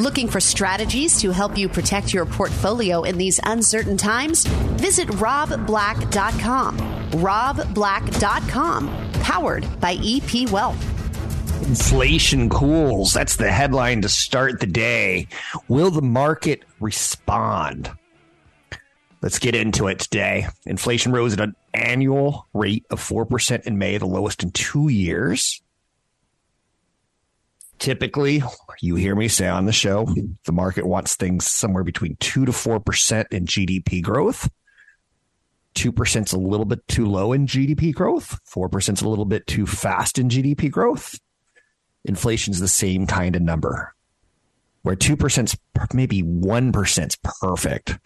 Looking for strategies to help you protect your portfolio in these uncertain times? Visit robblack.com. robblack.com, powered by EP Wealth. Inflation cools. That's the headline to start the day. Will the market respond? Let's get into it today. Inflation rose at an annual rate of 4% in May, the lowest in two years. Typically, you hear me say on the show, the market wants things somewhere between 2 to 4% in GDP growth. 2% is a little bit too low in GDP growth. 4% is a little bit too fast in GDP growth. Inflation is the same kind of number, where 2% is maybe 1% is perfect.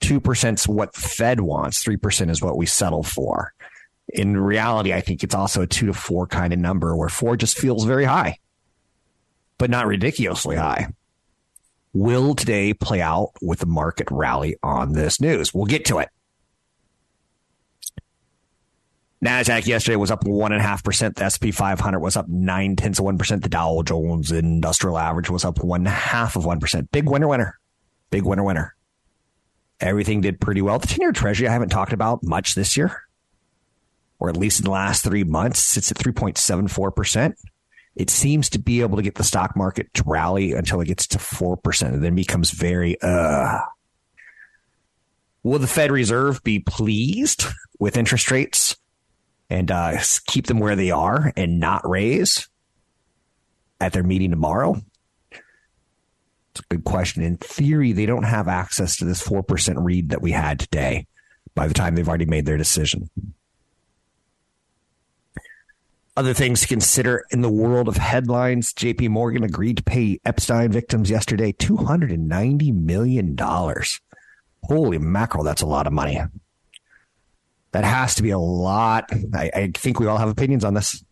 2% is what Fed wants. 3% is what we settle for. In reality, I think it's also a two to four kind of number where four just feels very high but not ridiculously high. Will today play out with the market rally on this news? We'll get to it. Nasdaq yesterday was up one and a half percent. The SP 500 was up nine tenths of one percent. The Dow Jones Industrial Average was up one half of one percent. Big winner, winner, big winner, winner. Everything did pretty well. The ten-year Treasury I haven't talked about much this year, or at least in the last three months, sits at three point seven four percent it seems to be able to get the stock market to rally until it gets to 4% and then becomes very, uh. Will the Fed Reserve be pleased with interest rates and uh, keep them where they are and not raise at their meeting tomorrow? It's a good question. In theory, they don't have access to this 4% read that we had today by the time they've already made their decision. Other things to consider in the world of headlines JP Morgan agreed to pay Epstein victims yesterday $290 million. Holy mackerel, that's a lot of money. That has to be a lot. I, I think we all have opinions on this.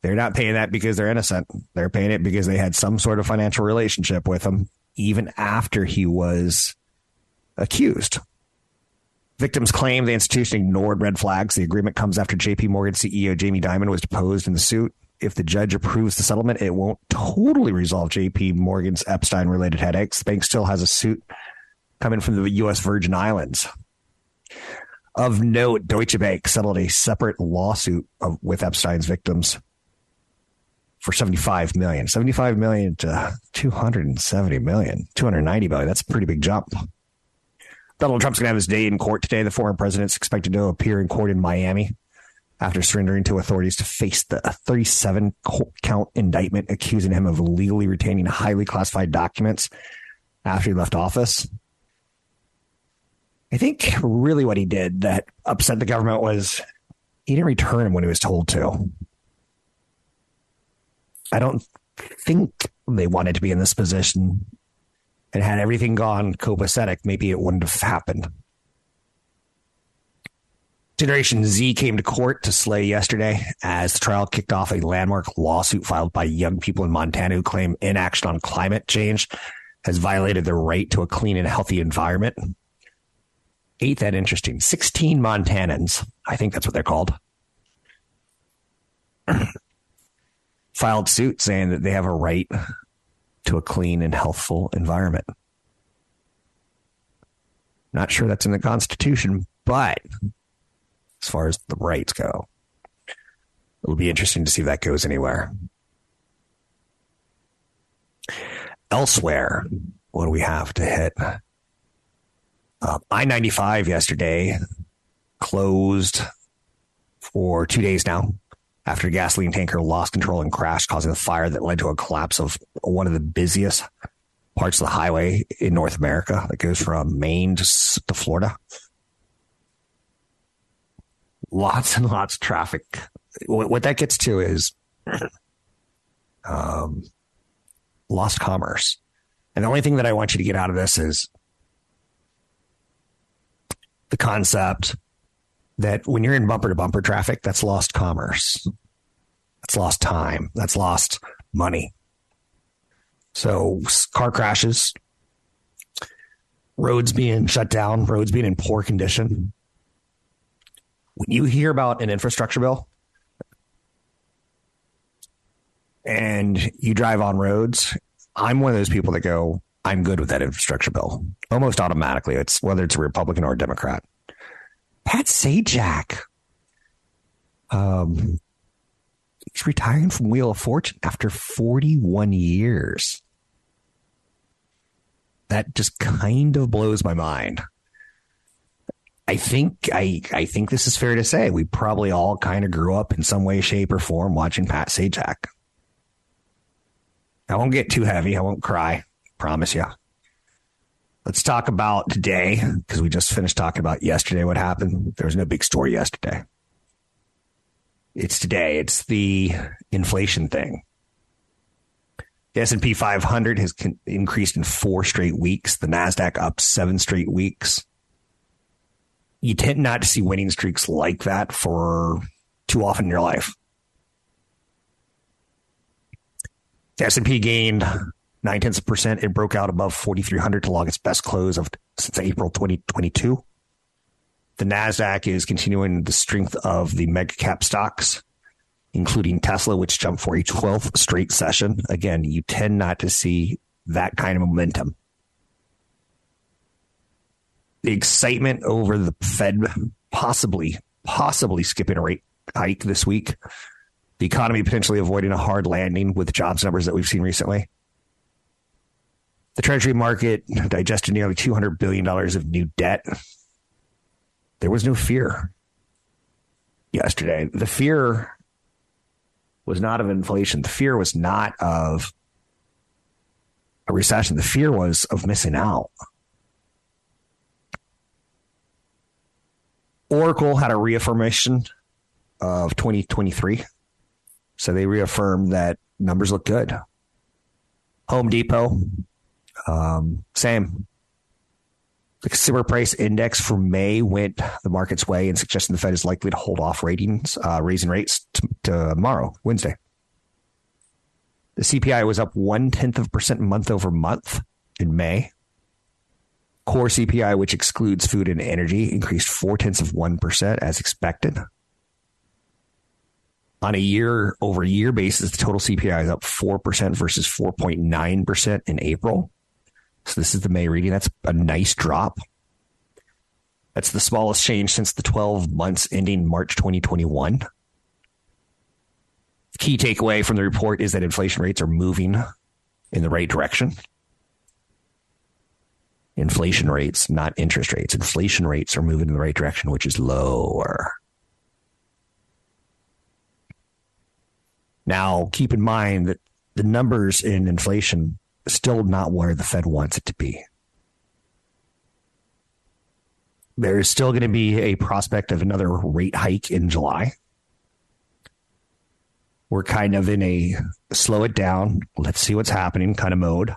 They're not paying that because they're innocent. They're paying it because they had some sort of financial relationship with him, even after he was accused. Victims claim the institution ignored red flags. The agreement comes after JP Morgan CEO Jamie Dimon was deposed in the suit. If the judge approves the settlement, it won't totally resolve JP Morgan's Epstein related headaches. The bank still has a suit coming from the U.S. Virgin Islands. Of note, Deutsche Bank settled a separate lawsuit of, with Epstein's victims for 75 million. 75 million to 270 million, 290 million. That's a pretty big jump. Donald Trump's going to have his day in court today. The former president's expected to appear in court in Miami after surrendering to authorities to face the 37 count indictment accusing him of illegally retaining highly classified documents after he left office. I think really what he did that upset the government was he didn't return when he was told to. I don't think they wanted to be in this position and had everything gone copacetic, maybe it wouldn't have happened. Generation Z came to court to Slay yesterday as the trial kicked off a landmark lawsuit filed by young people in Montana who claim inaction on climate change has violated their right to a clean and healthy environment. Ain't that interesting? 16 Montanans, I think that's what they're called, filed suit saying that they have a right to a clean and healthful environment. Not sure that's in the Constitution, but as far as the rights go, it'll be interesting to see if that goes anywhere. Elsewhere, what do we have to hit? Uh, I 95 yesterday closed for two days now after a gasoline tanker lost control and crashed, causing a fire that led to a collapse of one of the busiest parts of the highway in North America that goes from Maine to, to Florida. Lots and lots of traffic. What, what that gets to is um, lost commerce. And the only thing that I want you to get out of this is the concept that when you're in bumper to bumper traffic, that's lost commerce. That's lost time. That's lost money. So car crashes, roads being shut down, roads being in poor condition. When you hear about an infrastructure bill and you drive on roads, I'm one of those people that go, I'm good with that infrastructure bill almost automatically. It's whether it's a Republican or a Democrat. Pat Sajak, um, he's retiring from Wheel of Fortune after 41 years. That just kind of blows my mind. I think I I think this is fair to say. We probably all kind of grew up in some way, shape, or form watching Pat Sajak. I won't get too heavy. I won't cry. Promise you. Let's talk about today because we just finished talking about yesterday. What happened? There was no big story yesterday. It's today. It's the inflation thing. The S&P 500 has con- increased in four straight weeks. The Nasdaq up seven straight weeks. You tend not to see winning streaks like that for too often in your life. The S&P gained nine tenths of percent. It broke out above 4,300 to log its best close of since April 2022. The Nasdaq is continuing the strength of the mega cap stocks, including Tesla, which jumped for a 12th straight session. Again, you tend not to see that kind of momentum. The excitement over the Fed possibly, possibly skipping a rate hike this week the economy potentially avoiding a hard landing with jobs numbers that we've seen recently. The Treasury market digested nearly $200 billion of new debt. There was no fear yesterday. The fear was not of inflation. The fear was not of a recession. The fear was of missing out. Oracle had a reaffirmation of 2023 so they reaffirmed that numbers look good. Home Depot, um, same. The consumer price index for May went the market's way and suggesting the Fed is likely to hold off ratings, uh, raising rates t- tomorrow, Wednesday. The CPI was up one tenth of a percent month over month in May. Core CPI, which excludes food and energy, increased four tenths of one percent as expected on a year over year basis, the total CPI is up 4% versus 4.9% in April. So this is the May reading. That's a nice drop. That's the smallest change since the 12 months ending March 2021. The key takeaway from the report is that inflation rates are moving in the right direction. Inflation rates, not interest rates. Inflation rates are moving in the right direction, which is lower. Now, keep in mind that the numbers in inflation still not where the Fed wants it to be. There is still going to be a prospect of another rate hike in July. We're kind of in a slow it down, let's see what's happening kind of mode.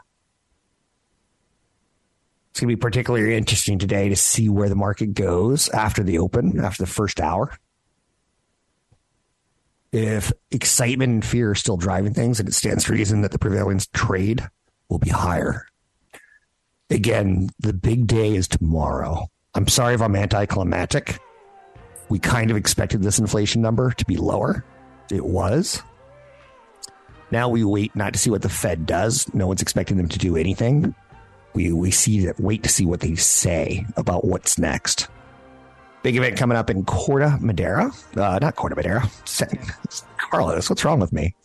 It's going to be particularly interesting today to see where the market goes after the open, after the first hour if excitement and fear are still driving things, and it stands to reason that the prevailing trade will be higher. Again, the big day is tomorrow. I'm sorry if I'm anticlimactic. We kind of expected this inflation number to be lower. It was. Now we wait not to see what the Fed does. No one's expecting them to do anything. We we see that wait to see what they say about what's next. Big event coming up in Corte Madera. Uh, not Corte Madera. Carlos, what's wrong with me?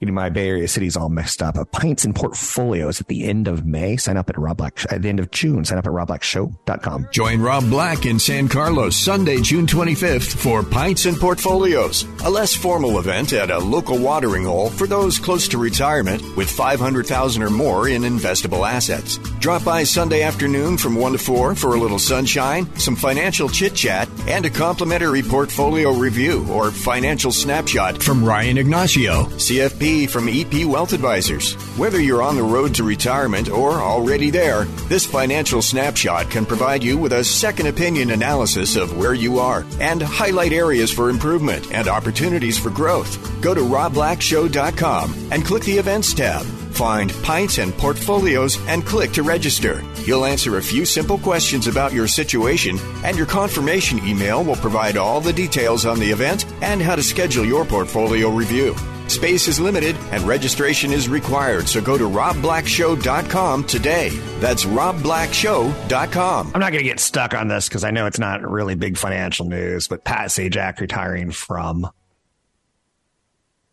Getting my Bay Area cities all messed up. Pints and portfolios at the end of May. Sign up at Rob Black at the end of June. Sign up at robblackshow.com. Join Rob Black in San Carlos Sunday, June 25th for Pints and Portfolios, a less formal event at a local watering hole for those close to retirement with 500,000 or more in investable assets. Drop by Sunday afternoon from 1 to 4 for a little sunshine, some financial chit chat, and a complimentary portfolio review or financial snapshot from Ryan Ignacio, CFP From EP Wealth Advisors. Whether you're on the road to retirement or already there, this financial snapshot can provide you with a second opinion analysis of where you are and highlight areas for improvement and opportunities for growth. Go to robblackshow.com and click the events tab. Find Pints and Portfolios and click to register. You'll answer a few simple questions about your situation, and your confirmation email will provide all the details on the event and how to schedule your portfolio review. Space is limited and registration is required, so go to robblackshow.com today. That's robblackshow.com. I'm not going to get stuck on this because I know it's not really big financial news, but Pat Sajak retiring from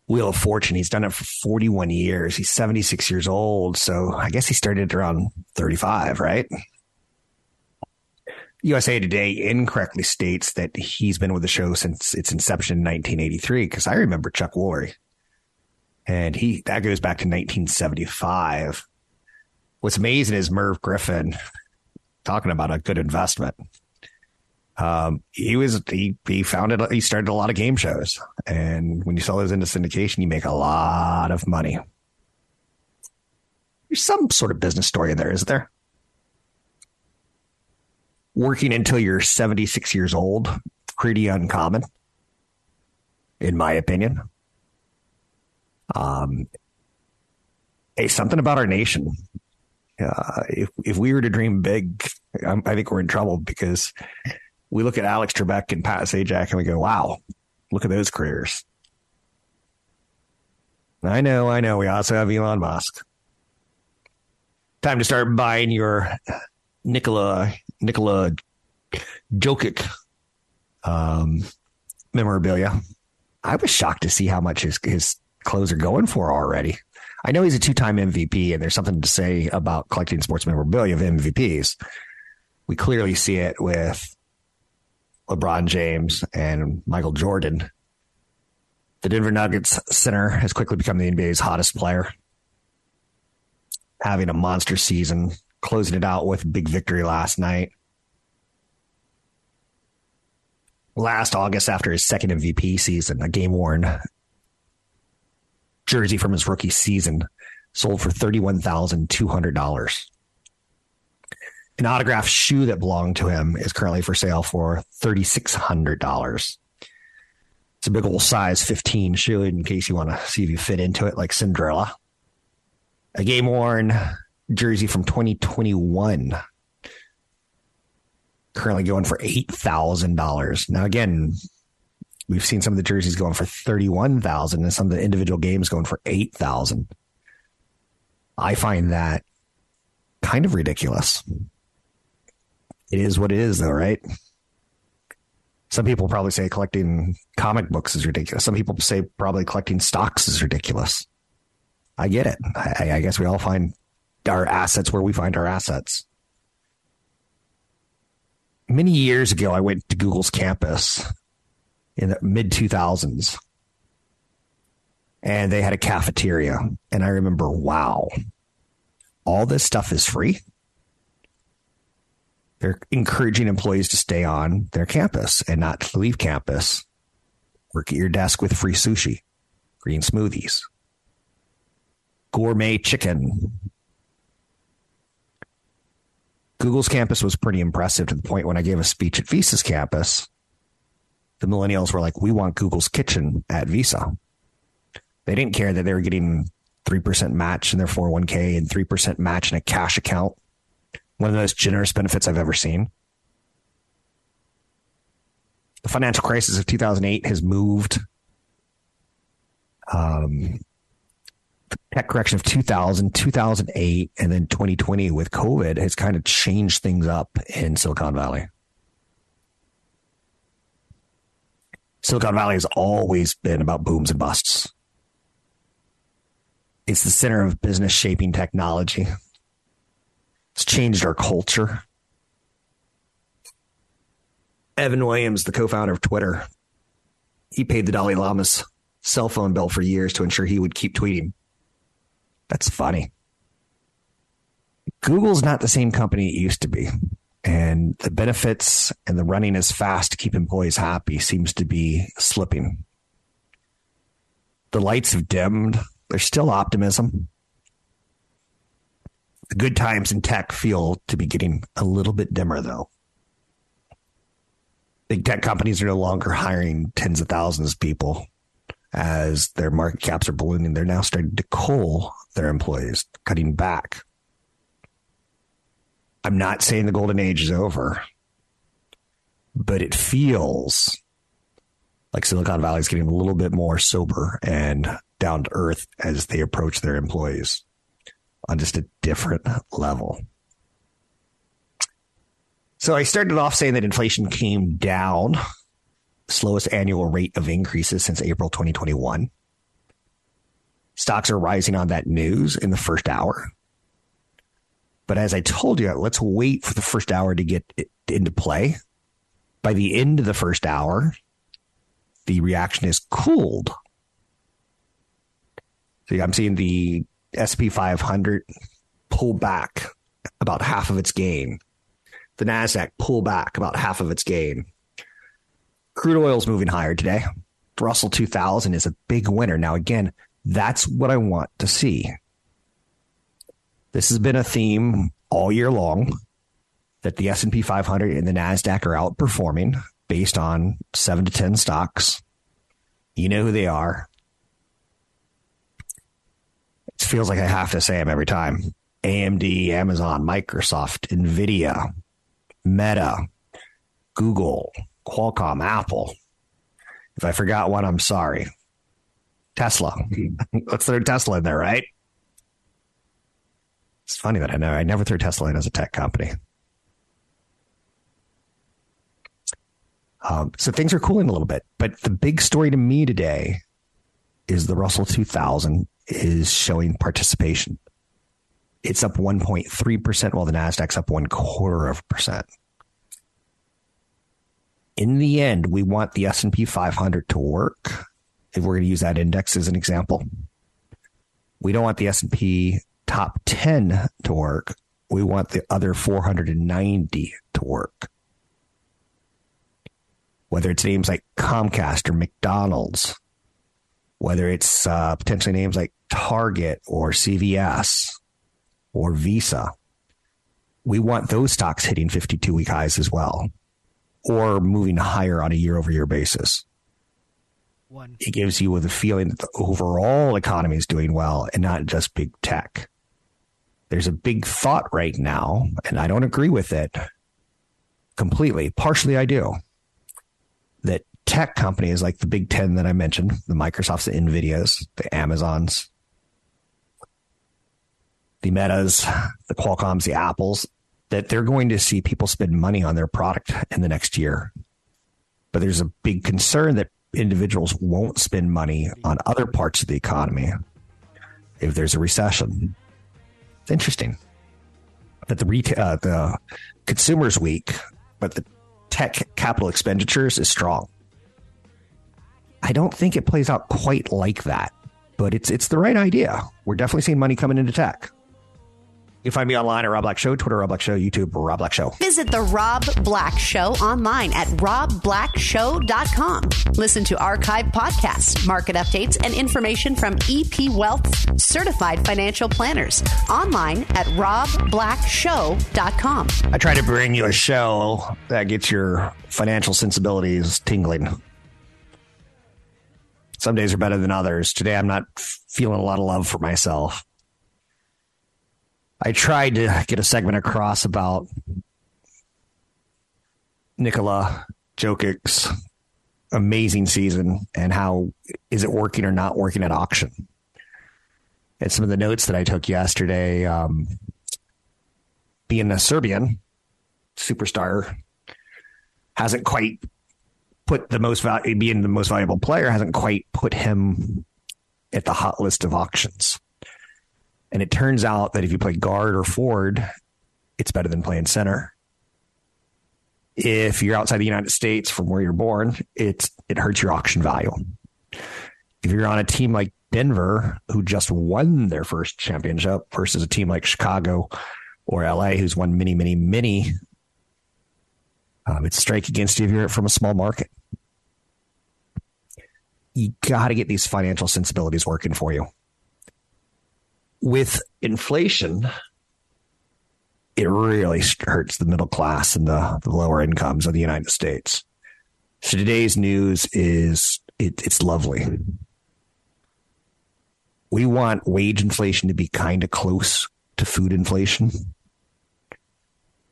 Wheel of Fortune. He's done it for 41 years. He's 76 years old. So I guess he started around 35, right? USA Today incorrectly states that he's been with the show since its inception in 1983 because I remember Chuck Woolery. And he that goes back to 1975. What's amazing is Merv Griffin talking about a good investment. Um, he was he he founded he started a lot of game shows, and when you sell those into syndication, you make a lot of money. There's some sort of business story in there, is there? Working until you're 76 years old, pretty uncommon, in my opinion. Um, hey, something about our nation. Uh, if if we were to dream big, I, I think we're in trouble because we look at Alex Trebek and Pat Sajak and we go, wow, look at those careers. I know, I know. We also have Elon Musk. Time to start buying your Nikola Nikola Jokic um, memorabilia. I was shocked to see how much his his clothes are going for already. I know he's a two time MVP, and there's something to say about collecting sports memorabilia of MVPs. We clearly see it with LeBron James and Michael Jordan. The Denver Nuggets center has quickly become the NBA's hottest player, having a monster season, closing it out with a big victory last night. Last August, after his second MVP season, a game worn jersey from his rookie season sold for $31,200. An autographed shoe that belonged to him is currently for sale for $3,600. It's a big old size 15 shoe in case you want to see if you fit into it like Cinderella. A game worn jersey from 2021 currently going for $8,000. Now, again, we've seen some of the jerseys going for 31,000 and some of the individual games going for 8,000. I find that kind of ridiculous. It is what it is, though, right? Some people probably say collecting comic books is ridiculous. Some people say probably collecting stocks is ridiculous. I get it. I, I guess we all find our assets where we find our assets. Many years ago, I went to Google's campus in the mid 2000s and they had a cafeteria. And I remember, wow, all this stuff is free. They're encouraging employees to stay on their campus and not leave campus. Work at your desk with free sushi, green smoothies, gourmet chicken. Google's campus was pretty impressive to the point when I gave a speech at Visa's campus, the millennials were like, we want Google's kitchen at Visa. They didn't care that they were getting 3% match in their 401k and 3% match in a cash account one of the most generous benefits I've ever seen. The financial crisis of 2008 has moved. Um, the tech correction of 2000, 2008, and then 2020 with COVID has kind of changed things up in Silicon Valley. Silicon Valley has always been about booms and busts. It's the center of business shaping technology. It's changed our culture. Evan Williams, the co founder of Twitter, he paid the Dalai Lama's cell phone bill for years to ensure he would keep tweeting. That's funny. Google's not the same company it used to be. And the benefits and the running as fast to keep employees happy seems to be slipping. The lights have dimmed There's still optimism. The good times in tech feel to be getting a little bit dimmer, though. Big tech companies are no longer hiring tens of thousands of people as their market caps are ballooning. They're now starting to cull their employees, cutting back. I'm not saying the golden age is over, but it feels like Silicon Valley is getting a little bit more sober and down to earth as they approach their employees on just a different level. So I started off saying that inflation came down, slowest annual rate of increases since April 2021. Stocks are rising on that news in the first hour. But as I told you, let's wait for the first hour to get into play. By the end of the first hour, the reaction is cooled. So I'm seeing the SP 500 pull back about half of its gain. The NASDAQ pull back about half of its gain. Crude oil is moving higher today. Russell 2000 is a big winner. Now, again, that's what I want to see. This has been a theme all year long that the S&P 500 and the Nasdaq are outperforming based on 7 to 10 stocks. You know who they are. It feels like I have to say them every time. AMD, Amazon, Microsoft, Nvidia, Meta, Google, Qualcomm, Apple. If I forgot one, I'm sorry. Tesla. Let's throw Tesla in there, right? It's funny that I know I never threw Tesla in as a tech company. Um, so things are cooling a little bit, but the big story to me today is the Russell 2000 is showing participation. It's up 1.3%, while the NASDAQ's up one quarter of a percent. In the end, we want the S&P 500 to work. If we're going to use that index as an example, we don't want the S&P top 10 to work. We want the other 490 to work. Whether it's names like Comcast or McDonald's, whether it's uh, potentially names like Target or CVS or Visa, we want those stocks hitting 52 week highs as well or moving higher on a year over year basis. One. It gives you the feeling that the overall economy is doing well and not just big tech. There's a big thought right now, and I don't agree with it completely. Partially, I do. That tech companies like the big 10 that I mentioned, the Microsofts, the NVIDIAs, the Amazons, the Metas, the Qualcomms, the Apples, that they're going to see people spend money on their product in the next year. But there's a big concern that individuals won't spend money on other parts of the economy if there's a recession. It's interesting that the retail, uh, the consumers weak, but the tech capital expenditures is strong. I don't think it plays out quite like that, but it's it's the right idea. We're definitely seeing money coming into tech. You can find me online at Rob Black Show, Twitter Rob Black Show, YouTube Rob Black Show. Visit the Rob Black Show online at robblackshow.com. Listen to archive podcasts, market updates, and information from EP Wealth certified financial planners online at robblackshow.com. I try to bring you a show that gets your financial sensibilities tingling. Some days are better than others. Today, I'm not feeling a lot of love for myself. I tried to get a segment across about Nikola Jokic's amazing season and how is it working or not working at auction. And some of the notes that I took yesterday, um, being a Serbian superstar, hasn't quite put the most value, being the most valuable player, hasn't quite put him at the hot list of auctions. And it turns out that if you play guard or forward, it's better than playing center. If you're outside the United States from where you're born, it's it hurts your auction value. If you're on a team like Denver, who just won their first championship, versus a team like Chicago or LA, who's won many, many, many, um, it's strike against you if you're from a small market. You got to get these financial sensibilities working for you with inflation, it really hurts the middle class and the, the lower incomes of the United States. So today's news is it, it's lovely. We want wage inflation to be kind of close to food inflation.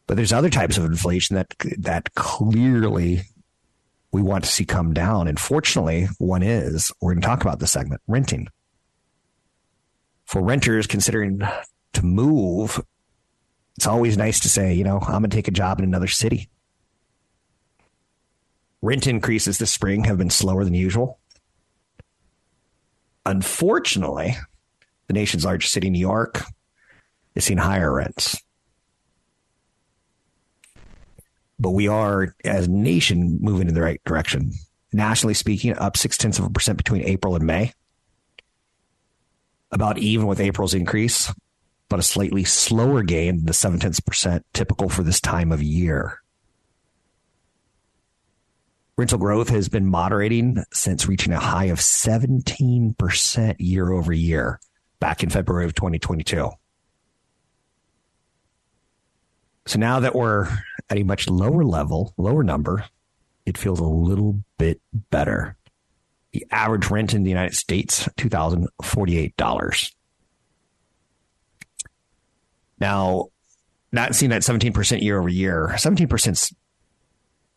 But there's other types of inflation that that clearly we want to see come down. And fortunately, one is we're going to talk about this segment renting. For renters considering to move, it's always nice to say, you know, I'm going to take a job in another city. Rent increases this spring have been slower than usual. Unfortunately, the nation's largest city, New York, is seeing higher rents. But we are, as a nation, moving in the right direction. Nationally speaking, up six tenths of a percent between April and May. About even with April's increase, but a slightly slower gain than the seven tenths percent typical for this time of year. Rental growth has been moderating since reaching a high of 17% year over year back in February of 2022. So now that we're at a much lower level, lower number, it feels a little bit better. The average rent in the United States, $2,048. Now, not seeing that 17% year over year, 17%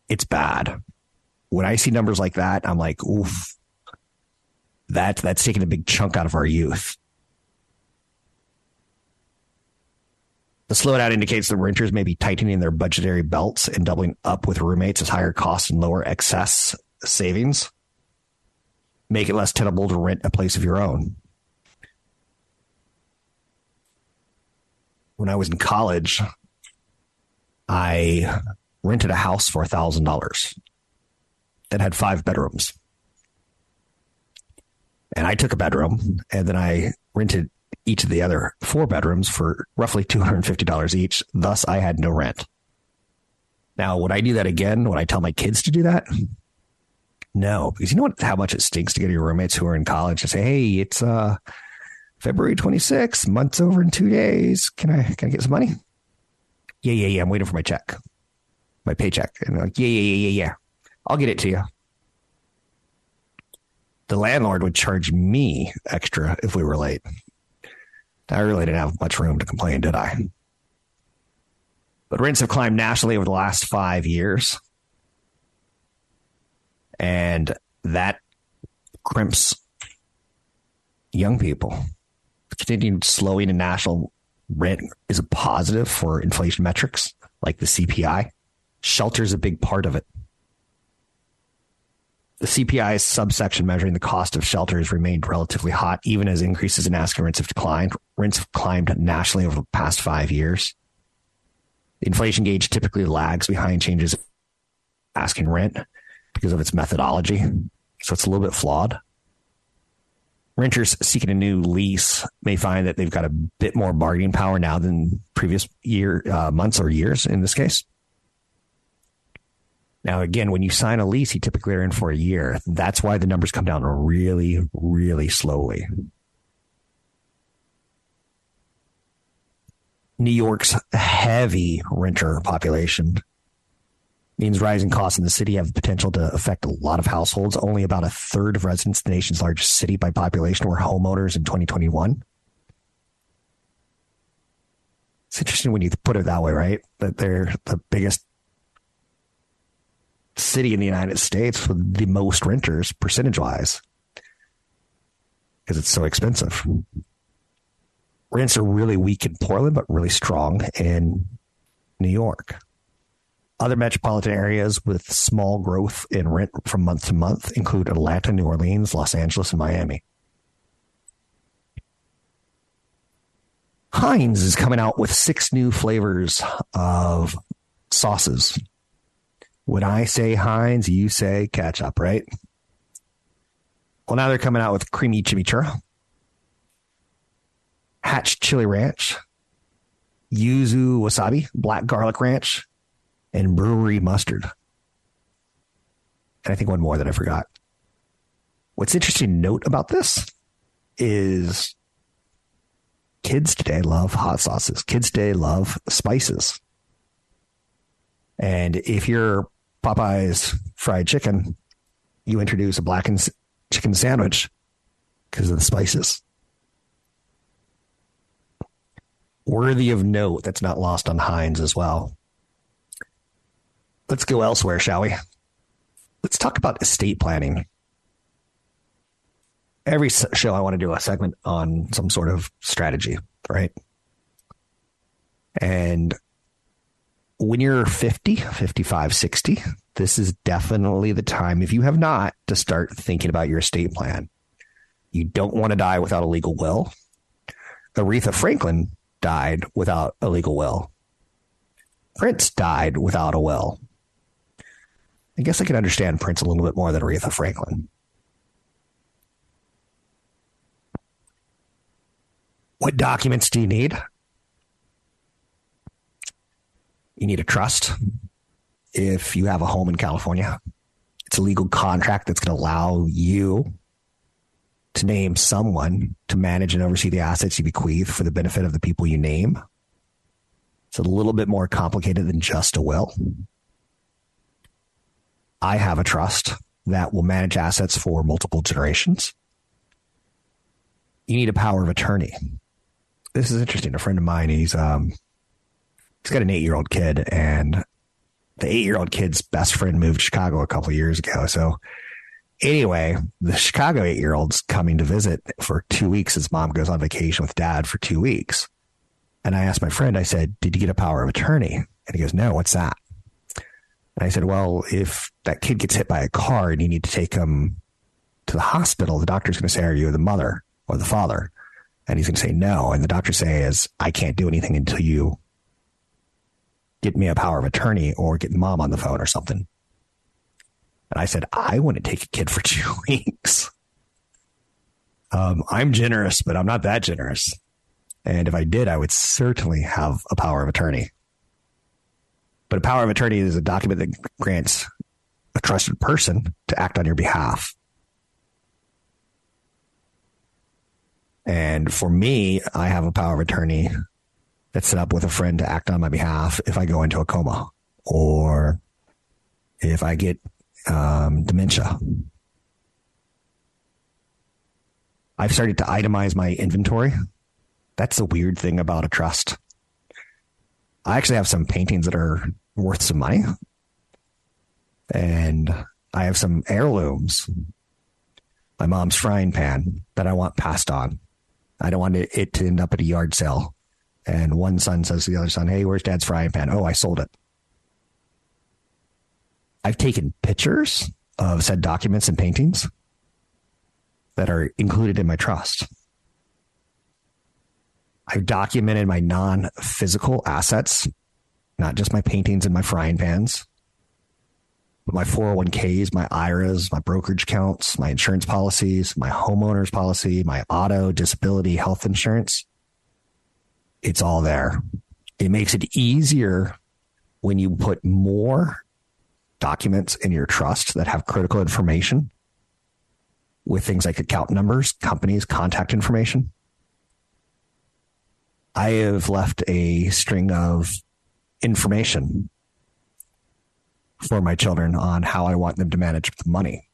it's bad. When I see numbers like that, I'm like, oof, that, that's taking a big chunk out of our youth. The slowdown indicates that renters may be tightening their budgetary belts and doubling up with roommates as higher costs and lower excess savings make it less tenable to rent a place of your own. When I was in college, I rented a house for $1,000 that had five bedrooms. And I took a bedroom and then I rented each of the other four bedrooms for roughly $250 each. Thus, I had no rent. Now, would I do that again? Would I tell my kids to do that? No, because you know what, how much it stinks to get your roommates who are in college and say, "Hey, it's uh, February 26th, month's over in two days. Can I can I get some money?" Yeah, yeah, yeah. I'm waiting for my check, my paycheck, and they're like, "Yeah, yeah, yeah, yeah, yeah. I'll get it to you." The landlord would charge me extra if we were late. I really didn't have much room to complain, did I? But rents have climbed nationally over the last five years. And that crimps young people. Continued slowing in national rent is a positive for inflation metrics like the CPI. Shelter is a big part of it. The CPI subsection measuring the cost of shelter has remained relatively hot, even as increases in asking rents have declined. Rents have climbed nationally over the past five years. The inflation gauge typically lags behind changes in asking rent because of its methodology. So it's a little bit flawed. Renters seeking a new lease may find that they've got a bit more bargaining power now than previous year, uh, months or years in this case. Now, again, when you sign a lease, you typically are in for a year. That's why the numbers come down really, really slowly. New York's heavy renter population means rising costs in the city have the potential to affect a lot of households. Only about a third of residents in the nation's largest city by population were homeowners in 2021. It's interesting when you put it that way, right? That they're the biggest city in the United States with the most renters percentage wise because it's so expensive. Rents are really weak in Portland, but really strong in New York. Other metropolitan areas with small growth in rent from month to month include Atlanta, New Orleans, Los Angeles, and Miami. Heinz is coming out with six new flavors of sauces when I say Heinz, you say ketchup, right? Well, now they're coming out with creamy chimichurri, Hatch chili ranch, yuzu wasabi, black garlic ranch, and brewery mustard. And I think one more that I forgot. What's interesting to note about this is Kids today love hot sauces. Kids today love spices. And if you're Popeye's fried chicken, you introduce a blackened chicken sandwich because of the spices. Worthy of note that's not lost on Heinz as well. Let's go elsewhere, shall we? Let's talk about estate planning. Every show, I want to do a segment on some sort of strategy, right? And when you're 50, 55, 60, this is definitely the time, if you have not, to start thinking about your estate plan. You don't want to die without a legal will. Aretha Franklin died without a legal will. Prince died without a will. I guess I can understand Prince a little bit more than Aretha Franklin. What documents do you need? You need a trust. If you have a home in California, it's a legal contract that's going to allow you to name someone to manage and oversee the assets you bequeath for the benefit of the people you name. It's a little bit more complicated than just a will. I have a trust that will manage assets for multiple generations. You need a power of attorney. This is interesting. A friend of mine, he's um, he's got an eight year old kid, and the eight year old kid's best friend moved to Chicago a couple years ago. So anyway, the Chicago eight year old's coming to visit for two weeks. His mom goes on vacation with dad for two weeks. And I asked my friend, I said, Did you get a power of attorney? And he goes, No, what's that? And I said, well, if that kid gets hit by a car and you need to take him to the hospital, the doctor's going to say, are you the mother or the father? And he's going to say no. And the doctor says, I can't do anything until you get me a power of attorney or get mom on the phone or something. And I said, I wouldn't take a kid for two weeks. Um, I'm generous, but I'm not that generous. And if I did, I would certainly have a power of attorney. But a power of attorney is a document that grants a trusted person to act on your behalf. And for me, I have a power of attorney that's set up with a friend to act on my behalf if I go into a coma or if I get um, dementia. I've started to itemize my inventory. That's the weird thing about a trust. I actually have some paintings that are worth some money. And I have some heirlooms. My mom's frying pan that I want passed on. I don't want it to end up at a yard sale. And one son says to the other son, Hey, where's dad's frying pan? Oh, I sold it. I've taken pictures of said documents and paintings that are included in my trust. I've documented my non physical assets, not just my paintings and my frying pans, but my 401ks, my IRAs, my brokerage accounts, my insurance policies, my homeowner's policy, my auto, disability, health insurance. It's all there. It makes it easier when you put more documents in your trust that have critical information with things like account numbers, companies, contact information. I have left a string of information for my children on how I want them to manage the money.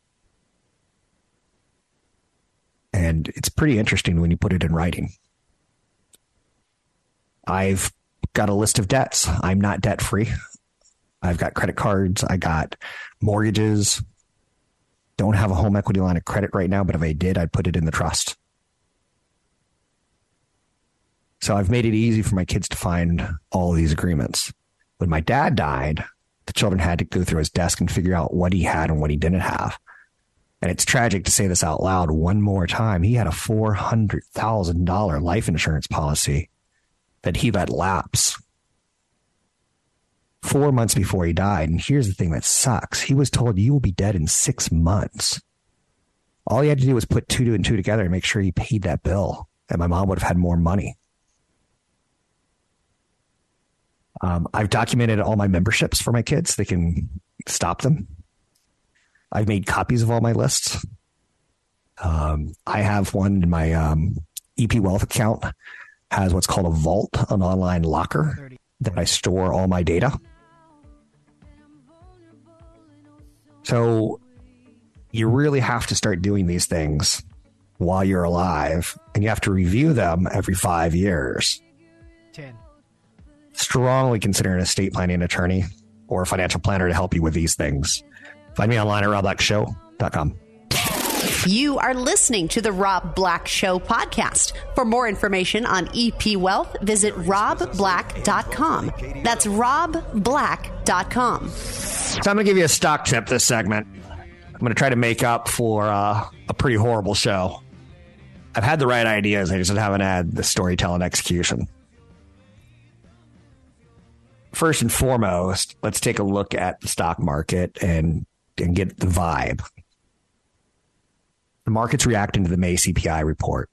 And it's pretty interesting when you put it in writing. I've got a list of debts. I'm not debt free. I've got credit cards. I got mortgages. Don't have a home equity line of credit right now, but if I did, I'd put it in the trust. So I've made it easy for my kids to find all these agreements. When my dad died, the children had to go through his desk and figure out what he had and what he didn't have. And it's tragic to say this out loud one more time. He had a $400,000 life insurance policy that he let lapse four months before he died. And here's the thing that sucks he was told, You will be dead in six months. All he had to do was put two and two together and make sure he paid that bill. And my mom would have had more money. Um, I've documented all my memberships for my kids. They can stop them. I've made copies of all my lists. Um, I have one in my um, EP Wealth account has what's called a vault, an online locker that I store all my data. So you really have to start doing these things while you're alive, and you have to review them every five years. 10. Strongly consider an estate planning attorney or a financial planner to help you with these things. Find me online at robblackshow.com. You are listening to the Rob Black Show podcast. For more information on EP Wealth, visit robblack.com. That's robblack.com. So I'm going to give you a stock tip this segment. I'm going to try to make up for uh, a pretty horrible show. I've had the right ideas, I just haven't had the storytelling execution. First and foremost, let's take a look at the stock market and, and get the vibe. The market's reacting to the May CPI report.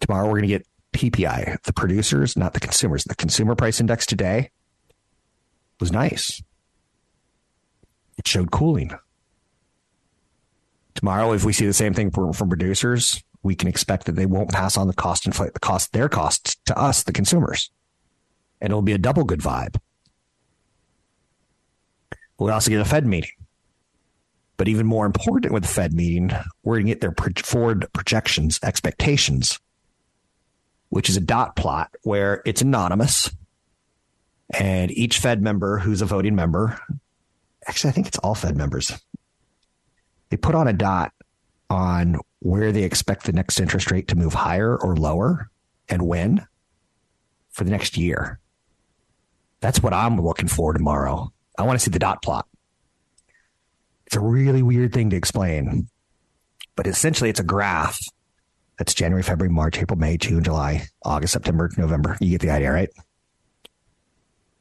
Tomorrow we're going to get PPI, the producers, not the consumers. The consumer price index today was nice. It showed cooling. Tomorrow, if we see the same thing from, from producers, we can expect that they won't pass on the cost inflate the cost their costs to us, the consumers, and it'll be a double good vibe. We'll also get a Fed meeting. But even more important with the Fed meeting, we're going to get their forward projections, expectations, which is a dot plot where it's anonymous. And each Fed member who's a voting member, actually, I think it's all Fed members, they put on a dot on where they expect the next interest rate to move higher or lower and when for the next year. That's what I'm looking for tomorrow. I want to see the dot plot. It's a really weird thing to explain, but essentially it's a graph that's January, February, March, April, May, June, July, August, September, November. You get the idea, right?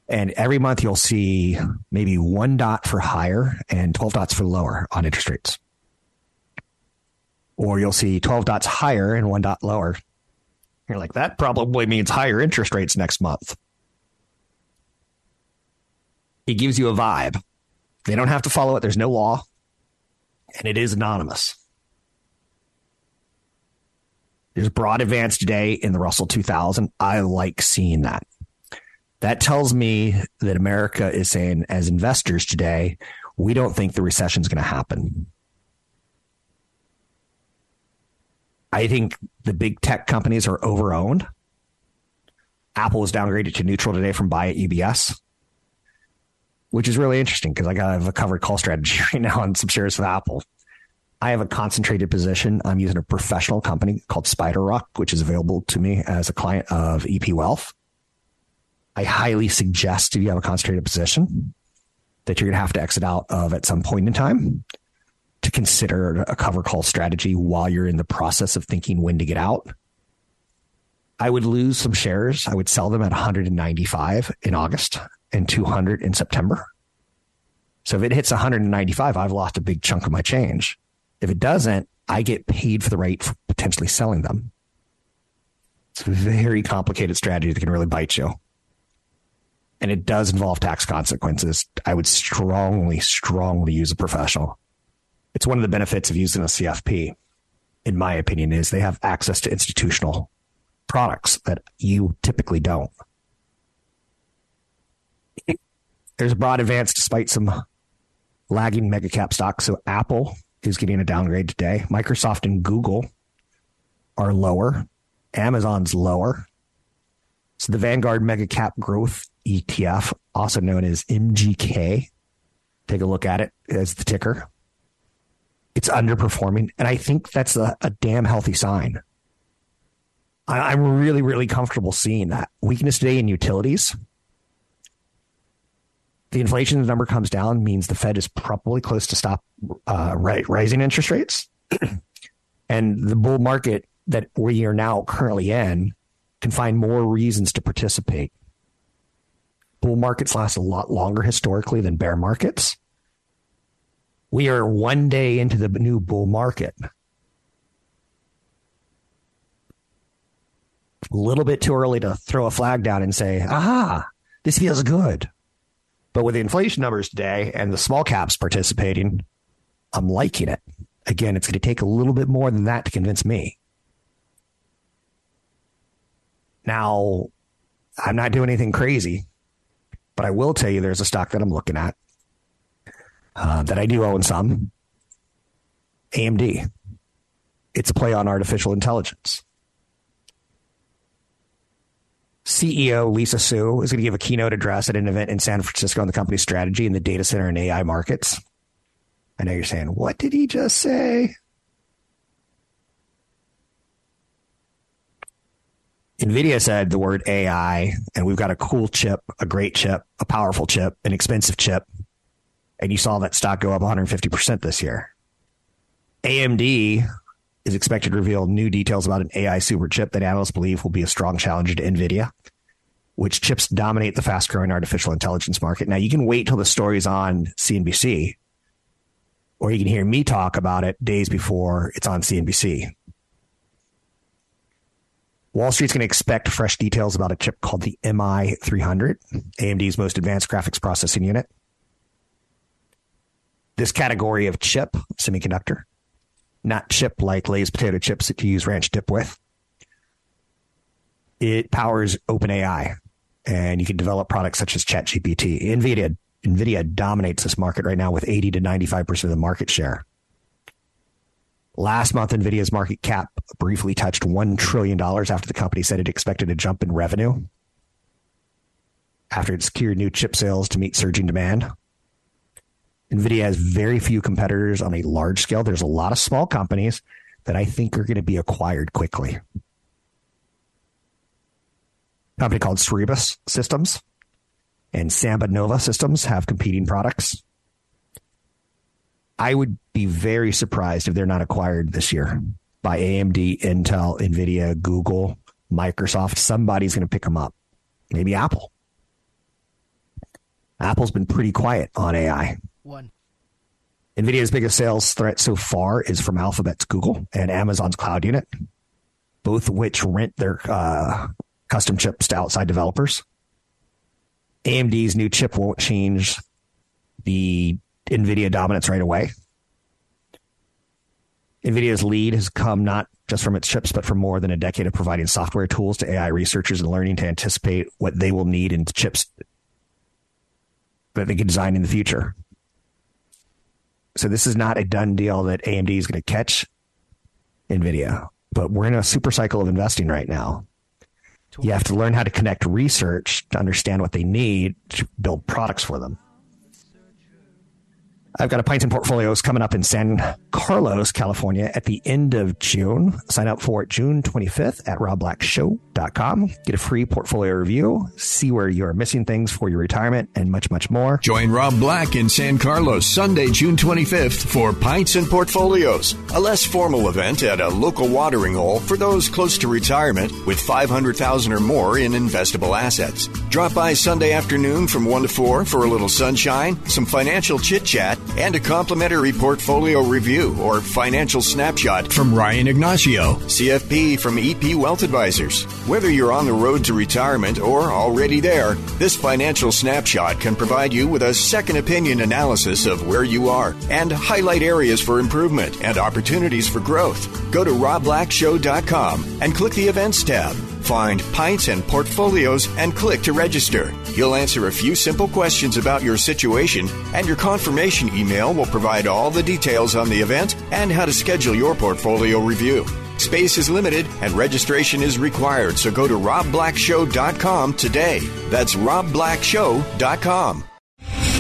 And every month you'll see maybe one dot for higher and 12 dots for lower on interest rates. Or you'll see 12 dots higher and one dot lower. You're like, that probably means higher interest rates next month. It gives you a vibe. They don't have to follow it. There's no law, and it is anonymous. There's broad advance today in the Russell 2000. I like seeing that. That tells me that America is saying, as investors today, we don't think the recession is going to happen. I think the big tech companies are overowned. Apple was downgraded to neutral today from buy at UBS which is really interesting because I got have a covered call strategy right now on some shares of Apple. I have a concentrated position. I'm using a professional company called SpiderRock, which is available to me as a client of EP Wealth. I highly suggest if you have a concentrated position that you're going to have to exit out of at some point in time to consider a cover call strategy while you're in the process of thinking when to get out. I would lose some shares. I would sell them at 195 in August and 200 in September. So if it hits 195, I've lost a big chunk of my change. If it doesn't, I get paid for the rate for potentially selling them. It's a very complicated strategy that can really bite you. And it does involve tax consequences. I would strongly, strongly use a professional. It's one of the benefits of using a CFP, in my opinion, is they have access to institutional products that you typically don't. There's a broad advance despite some lagging mega cap stocks. So Apple is getting a downgrade today. Microsoft and Google are lower. Amazon's lower. So the Vanguard Mega Cap Growth ETF, also known as MGK, take a look at it as the ticker. It's underperforming. And I think that's a, a damn healthy sign. I, I'm really, really comfortable seeing that. Weakness today in utilities the inflation number comes down means the Fed is probably close to stop uh, rising interest rates. and the bull market that we are now currently in can find more reasons to participate. Bull markets last a lot longer historically than bear markets. We are one day into the new bull market. A little bit too early to throw a flag down and say, aha, this feels good. But with the inflation numbers today and the small caps participating, I'm liking it. Again, it's going to take a little bit more than that to convince me. Now, I'm not doing anything crazy, but I will tell you there's a stock that I'm looking at uh, that I do own some AMD. It's a play on artificial intelligence. CEO Lisa Su is going to give a keynote address at an event in San Francisco on the company's strategy in the data center and AI markets. I know you're saying, what did he just say? NVIDIA said the word AI, and we've got a cool chip, a great chip, a powerful chip, an expensive chip. And you saw that stock go up 150% this year. AMD is expected to reveal new details about an AI super chip that analysts believe will be a strong challenger to NVIDIA, which chips dominate the fast growing artificial intelligence market. Now, you can wait till the story's on CNBC, or you can hear me talk about it days before it's on CNBC. Wall Street's going to expect fresh details about a chip called the MI300, AMD's most advanced graphics processing unit. This category of chip, semiconductor, not chip like Lay's potato chips that you use ranch dip with. It powers OpenAI, and you can develop products such as ChatGPT. NVIDIA, NVIDIA dominates this market right now with 80 to 95% of the market share. Last month, NVIDIA's market cap briefly touched $1 trillion after the company said it expected a jump in revenue after it secured new chip sales to meet surging demand. NVIDIA has very few competitors on a large scale. There's a lot of small companies that I think are going to be acquired quickly. A company called Cerebras Systems and SambaNova Systems have competing products. I would be very surprised if they're not acquired this year by AMD, Intel, Nvidia, Google, Microsoft. Somebody's going to pick them up. Maybe Apple. Apple's been pretty quiet on AI. One. NVIDIA's biggest sales threat so far is from Alphabet's Google and Amazon's Cloud Unit, both which rent their uh, custom chips to outside developers. AMD's new chip won't change the NVIDIA dominance right away. NVIDIA's lead has come not just from its chips, but from more than a decade of providing software tools to AI researchers and learning to anticipate what they will need in chips that they can design in the future. So this is not a done deal that AMD is going to catch NVIDIA, but we're in a super cycle of investing right now. You have to learn how to connect research to understand what they need to build products for them. I've got a Pints and Portfolios coming up in San Carlos, California at the end of June. Sign up for it June 25th at robblackshow.com. Get a free portfolio review, see where you're missing things for your retirement, and much, much more. Join Rob Black in San Carlos Sunday, June 25th for Pints and Portfolios, a less formal event at a local watering hole for those close to retirement with 500,000 or more in investable assets. Drop by Sunday afternoon from 1 to 4 for a little sunshine, some financial chit chat, and a complimentary portfolio review or financial snapshot from Ryan Ignacio, CFP from EP Wealth Advisors. Whether you're on the road to retirement or already there, this financial snapshot can provide you with a second opinion analysis of where you are and highlight areas for improvement and opportunities for growth. Go to robblackshow.com and click the events tab. Find Pints and Portfolios and click to register. You'll answer a few simple questions about your situation, and your confirmation email will provide all the details on the event and how to schedule your portfolio review. Space is limited and registration is required, so go to robblackshow.com today. That's robblackshow.com.